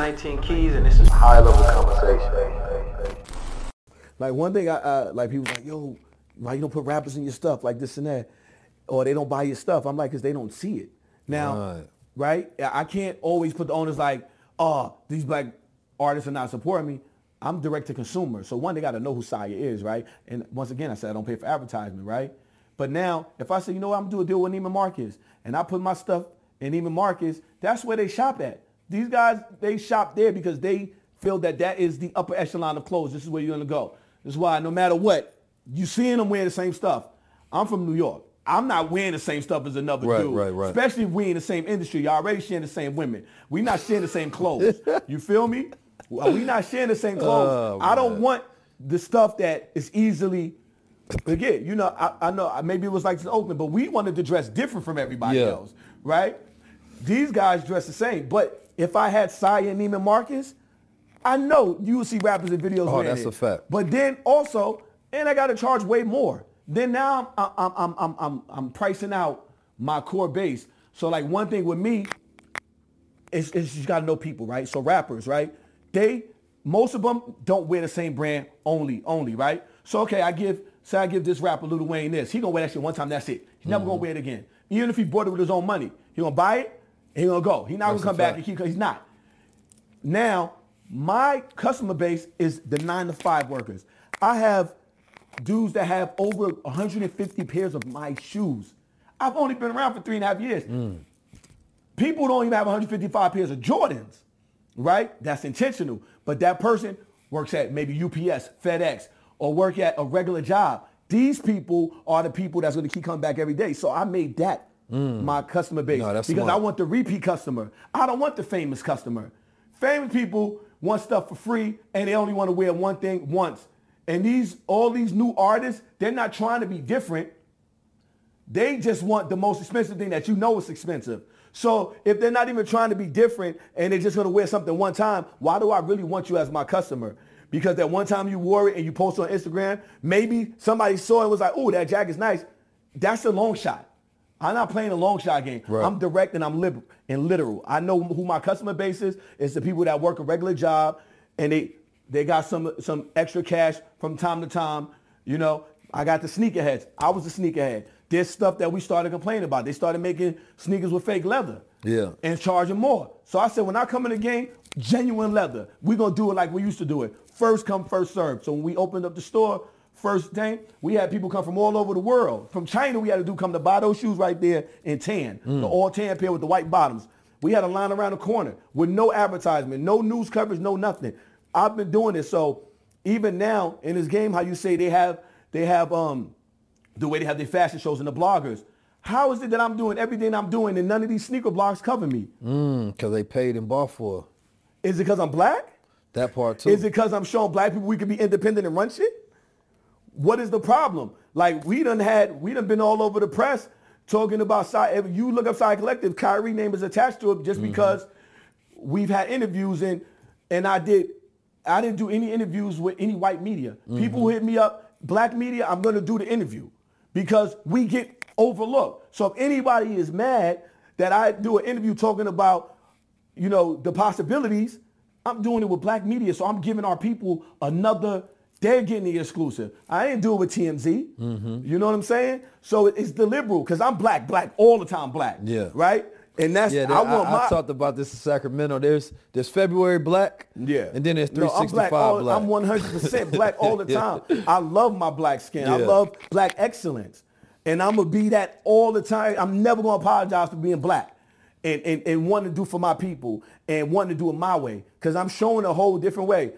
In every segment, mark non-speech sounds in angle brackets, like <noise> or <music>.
I'm 19 Keys, and this is high level conversation. Like one thing, I, I like people like, yo, why you don't put rappers in your stuff like this and that, or they don't buy your stuff. I'm like, cause they don't see it. Now, right? I can't always put the owners like, oh, these black artists are not supporting me. I'm direct to consumer. So one, they got to know who Sia is, right? And once again, I said I don't pay for advertisement, right? But now, if I say, you know what, I'm gonna do a deal with Neiman Marcus, and I put my stuff in Neiman Marcus, that's where they shop at. These guys, they shop there because they feel that that is the upper echelon of clothes. This is where you're gonna go. This is why no matter what, you seeing them wearing the same stuff. I'm from New York. I'm not wearing the same stuff as another Right, dude. right, right. Especially if we in the same industry. Y'all already sharing the same women. We not sharing the same clothes. <laughs> you feel me? We not sharing the same clothes. Oh, I don't want the stuff that is easily again, you know, I, I know maybe it was like this in Oakland, but we wanted to dress different from everybody Yeah. else, right? These guys dress the same. But if I had Sia and Neiman Marcus, I know you would see rappers in videos Oh, that's it. a fact. But then also, and I got to charge way more. Then now I'm, I'm, I'm, I'm, I'm, I'm pricing out my core base. So like one thing with me is, is you got to know people, right? So rappers, right? They, most of them don't wear the same brand only, only, right? So okay, I give, say I give this rapper Lil Wayne this. He gonna wear that shit one time, that's it. He's never gonna Mm-hmm. wear it again. Even if he bought it with his own money. He gonna buy it, and he gonna go. He not That's gonna come back and keep, he's not. Now, my customer base is the nine to five workers. I have dudes that have over 150 pairs of my shoes. I've only been around for three and a half years. Hmm. People don't even have 155 pairs of Jordans, right? That's intentional. But that person works at maybe UPS, FedEx, or work at a regular job. These people are the people that's going to keep coming back every day. So I made that Mm. my customer base No, because smart. I want the repeat customer. I don't want the famous customer. Famous people want stuff for free and they only want to wear one thing once. And these all these new artists, they're not trying to be different. They just want the most expensive thing that you know is expensive. So if they're not even trying to be different and they're just going to wear something one time, why do I really want you as my customer? Because that one time you wore it and you post on Instagram, maybe somebody saw it and was like, oh, that jacket's nice. That's a long shot. I'm not playing a long shot game. Right. I'm direct and I'm liberal and literal. I know who my customer base is. It's the people that work a regular job and they they got some some extra cash from time to time. You know, I got the sneakerheads. I was a sneakerhead. There's stuff that we started complaining about. They started making sneakers with fake leather. Yeah. And charging more. So I said, when I come in the game, genuine leather. We're gonna do it like we used to do it. First come, first serve. So when we opened up the store, first thing, we had people come from all over the world. From China, we had to do come to buy those shoes right there in tan, the all tan pair with the white bottoms. We had a line around the corner with no advertisement, no news coverage, no nothing. I've been doing this. So even now in this game, how you say they have they have um the way they have their fashion shows and the bloggers. How is it that I'm doing everything I'm doing and none of these sneaker blogs cover me? Because they paid and bought for. Is it because I'm black? That part too. Is it because I'm showing black people we can be independent and run shit? What is the problem? Like we done had, we done been all over the press talking about Sia. If you look up Sia Collective, Kyrie name is attached to it just Mm-hmm. because we've had interviews and and I did, I didn't do any interviews with any white media. People Mm-hmm. hit me up, black media, I'm gonna do the interview because we get overlooked. So if anybody is mad that I do an interview talking about, you know, the possibilities, I'm doing it with black media. So I'm giving our people another, they're getting the exclusive. I ain't do it with TMZ. Mm-hmm. You know what I'm saying? So it- it's deliberate because I'm black, black, all the time black. Yeah. Right? And that's, Yeah, I want I, my, I talked about this in Sacramento. There's there's February black. Yeah. And then there's No, I'm 365 black. all- black. I'm 100% <laughs> black all the time. I love my black skin. I love black excellence. And I'm going to be that all the time. I'm never going to apologize for being black and, and, and wanting to do for my people and wanting to do it my way because I'm showing a whole different way.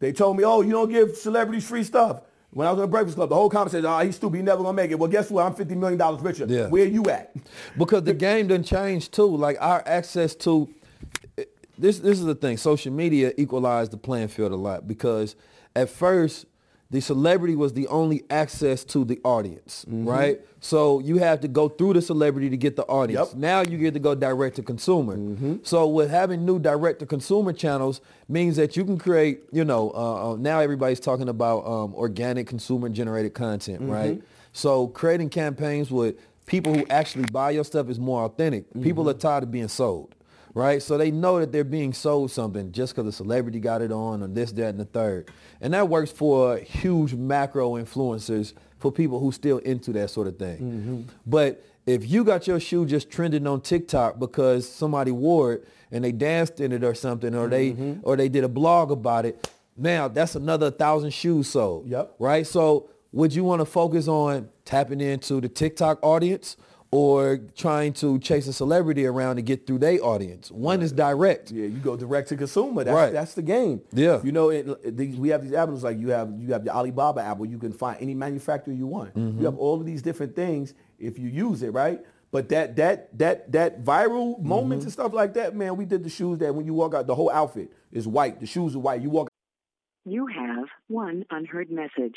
They told me, oh, you don't give celebrities free stuff. When I was in the Breakfast Club, the whole conversation, oh, he's stupid. He's never to make it. Well, guess what? I'm $50 million richer. Yeah. Where you at? <laughs> because the game done changed too. Like our access to eh, this this is the thing. Social media equalized the playing field a lot because at first the celebrity was the only access to the audience, Mm-hmm. right? So you have to go through the celebrity to get the audience. Yep. Mm-hmm. Now you get to go direct to consumer. So with having new direct to consumer channels means that you can create, you know, uh, uh, now everybody's talking about um, organic consumer generated content, Mm-hmm. right? So creating campaigns with people who actually buy your stuff is more authentic. People are tired of being sold, right? So they know that they're being sold something just because a celebrity got it on or this, that, and the third. And that works for huge macro influencers for people who still into that sort of thing. Mm-hmm. But if you got your shoe just trending on TikTok because somebody wore it and they danced in it or something, or they mm-hmm. or they did a blog about it, now that's another thousand shoes sold. Yep. Right. So would you want to focus on tapping into the TikTok audience or trying to chase a celebrity around to get through their audience? One is direct. Yeah, you go direct to consumer. That's Right. that's the game. Yeah. You know, it, it- these, we have these avenues like you have you have the Alibaba app where you can find any manufacturer you want. Mm-hmm. You have all of these different things if you use it, right? But that that that that viral moments Mm-hmm. and stuff like that, man, we did the shoes that when you walk out, the whole outfit is white. The shoes are white. You walk You have one unheard message.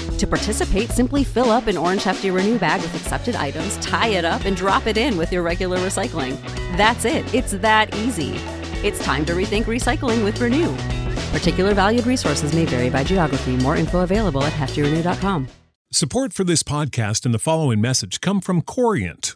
To participate, simply fill up an orange Hefty Renew bag with accepted items, tie it up, and drop it in with your regular recycling. That's it. It's that easy. It's time to rethink recycling with Renew. Particular valued resources may vary by geography. More info available at heftyrenew.com. Support for this podcast and the following message come from Corient.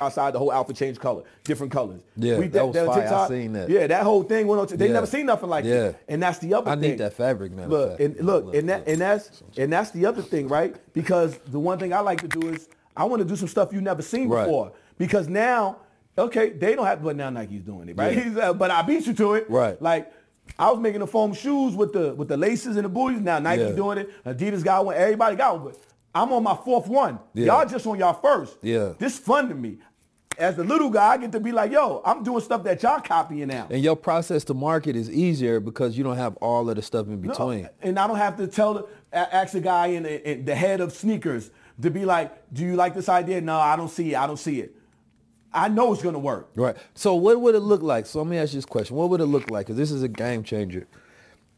outside, the whole outfit changed color, different colors. Yeah, we, that was fire. I seen that. Yeah, that whole thing went on. T- they Yeah. never seen nothing like Yeah. that. And that's the other I thing. I need that fabric, man. Look, and look, and that, and that's, and that's the other thing, right? Because the one thing I like to do is I want to do some stuff you never seen Right. before because now, okay, they don't have, but now Nike's doing it, right? Yeah. <laughs> He's, uh, but I beat you to it, Right. Like I was making the foam shoes with the with the laces and the booties. Now Nike's doing it. Adidas got one. Everybody got one. But I'm on my fourth one. Yeah. Y'all just on y'all first. Yeah. This fun to me. As the little guy, I get to be like, yo, I'm doing stuff that y'all copying now. And your process to market is easier because you don't have all of the stuff in No, between. and I don't have to tell the ask a guy in the, in the head of sneakers to be like, do you like this idea? No, I don't see it. I don't see it. I know it's gonna work. Right. So what would it look like? So let me ask you this question. What would it look like? Because this is a game changer.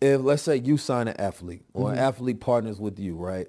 If let's say you sign an athlete or Mm-hmm. an athlete partners with you, right?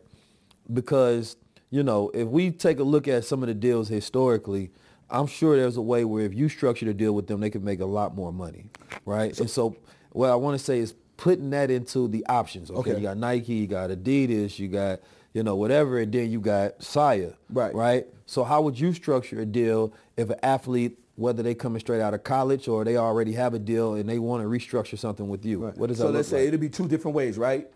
Because, you know, if we take a look at some of the deals historically, I'm sure there's a way where if you structure the deal with them, they could make a lot more money. Right? and so what I want to say is putting that into the options. Okay. Okay. You got Nike, you got Adidas, you got, you know, whatever, and then you got Sia. Right. Right? So how would you structure a deal if an athlete, whether they coming straight out of college or they already have a deal and they want to restructure something with you? What does that so let's say like? it'll be two different ways, right?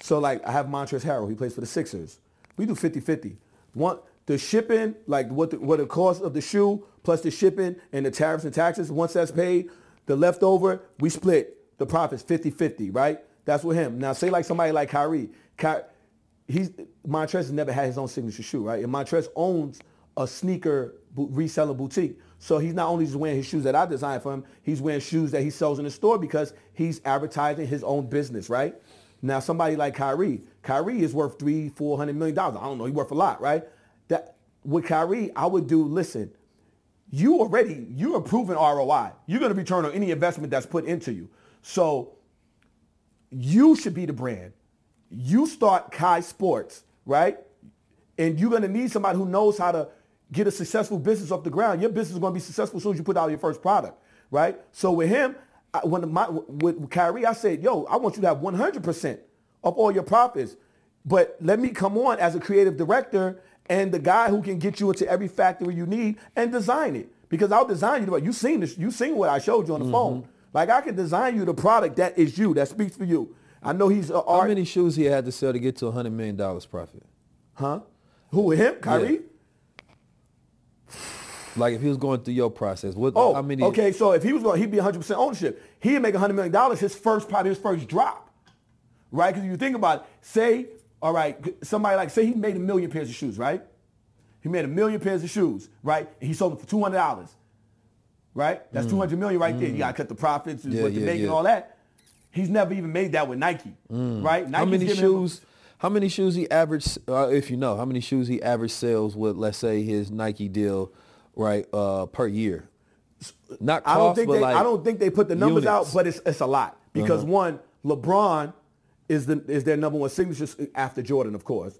So like I have Montrezl Harrell, he plays for the Sixers. We do 50-50. One, the shipping, like what the, what the cost of the shoe plus the shipping and the tariffs and taxes, once that's paid, the leftover, we split the profits 50-50, right? That's with him. Now say like somebody like Kyrie. Ky- he's Montrezl has never had his own signature shoe, right? And Montrezl owns a sneaker bo- reseller boutique. So he's not only just wearing his shoes that I designed for him, he's wearing shoes that he sells in the store because he's advertising his own business, right? Now somebody like Kyrie, Kyrie is worth three, four hundred million dollars. I don't know, he's worth a lot, right? That with Kyrie, I would do, listen, you already, you're improving ROI. You're going to return on any investment that's put into you. So you should be the brand. You start Kai Sports, right? And you're going to need somebody who knows how to get a successful business off the ground. Your business is going to be successful as soon as you put out your first product, right? So with him, I, when my, with Kyrie, I said, yo, I want you to have 100% of all your profits. But let me come on as a creative director and the guy who can get you into every factory you need and design it. Because I'll design you. the- You seen this. You seen what I showed you on the phone. Mm-hmm. Like I can design you the product that is you, that speaks for you. I know he's a How many shoes he had to sell to get to $100 million profit? Huh? Who him? Kyrie? Like if he was going through your process, what? Oh, how many? okay. So if he was going, he'd be 100% ownership. He'd make 100 million dollars his first probably his first drop, right? Because you think about it, say, all right, somebody like say he made a million pairs of shoes, right? He made a million pairs of shoes, right? And he sold them for 200 dollars, right? That's 200 million right there. You got to cut the profits, Mm. Yeah, what yeah, make yeah. and all that. He's never even made that with Nike, right? How many shoes? How many shoes he average? Uh, if you know, how many shoes he average sales with? Let's say his Nike deal, right, uh, per year. Not cost, I don't think they. like I don't think they put the numbers units. out, but it's it's a lot because Uh-huh. one, LeBron is the is their number one signature after Jordan, of course.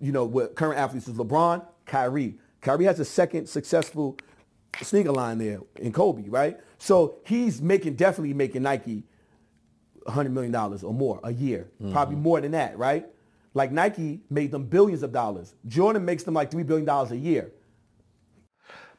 You know, what current athletes is LeBron, Kyrie. Kyrie has a second successful sneaker line there in Kobe, right? So he's making definitely making Nike hundred million dollars or more a year, probably Mm-hmm. more than that, right? Like Nike made them billions of dollars. Jordan makes them like three billion dollars a year.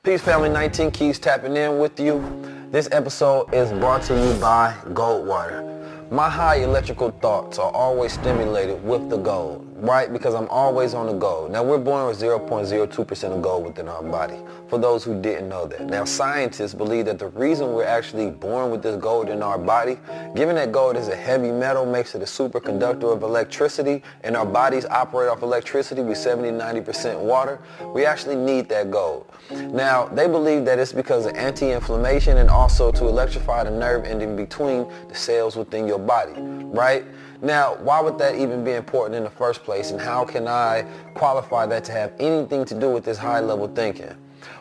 Peace Family 19 Keys tapping in with you. This episode is brought to you by Goldwater. My high electrical thoughts are always stimulated with the gold, right? Because I'm always on the go. Now we're born with 0.02% of gold within our body, for those who didn't know that. Now scientists believe that the reason we're actually born with this gold in our body, given that gold is a heavy metal, makes it a superconductor of electricity, and our bodies operate off electricity, we 70-90% water, we actually need that gold. Now, they believe that it's because of anti-inflammation and also to electrify the nerve ending between the cells within your body, right? Now, why would that even be important in the first place and how can I qualify that to have anything to do with this high level thinking?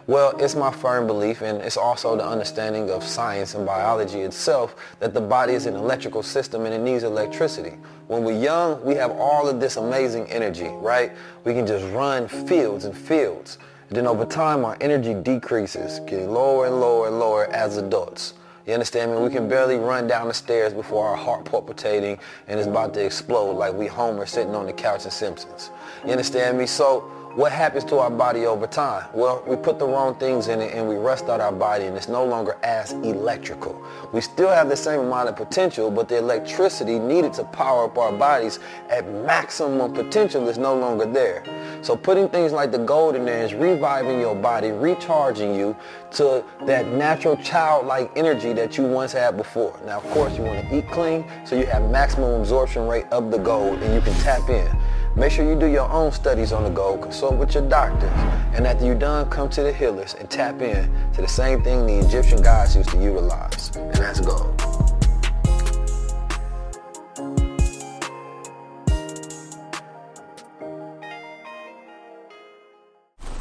Well, it's my firm belief and it's also the understanding of science and biology itself that the body is an electrical system and it needs electricity. When we're young, we have all of this amazing energy, right? We can just run fields and fields. And then over time, our energy decreases, getting lower and lower and lower as adults. You understand me? We can barely run down the stairs before our heart palpitating and it's about to explode like we Homer sitting on the couch in Simpsons. You understand me? So What happens to our body over time? Well, we put the wrong things in it and we rust out our body and it's no longer as electrical. We still have the same amount of potential, but the electricity needed to power up our bodies at maximum potential is no longer there. So putting things like the gold in there is reviving your body, recharging you to that natural childlike energy that you once had before. Now, of course, you want to eat clean so you have maximum absorption rate of the gold and you can tap in. Make sure you do your own studies on the gold, consult with your doctors, and after you're done, come to the healers and tap in to the same thing the Egyptian gods used to utilize, and that's gold.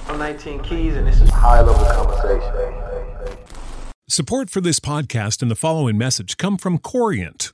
I'm 19 Keys, and this is High Level Conversation. Support for this podcast and the following message come from Corient.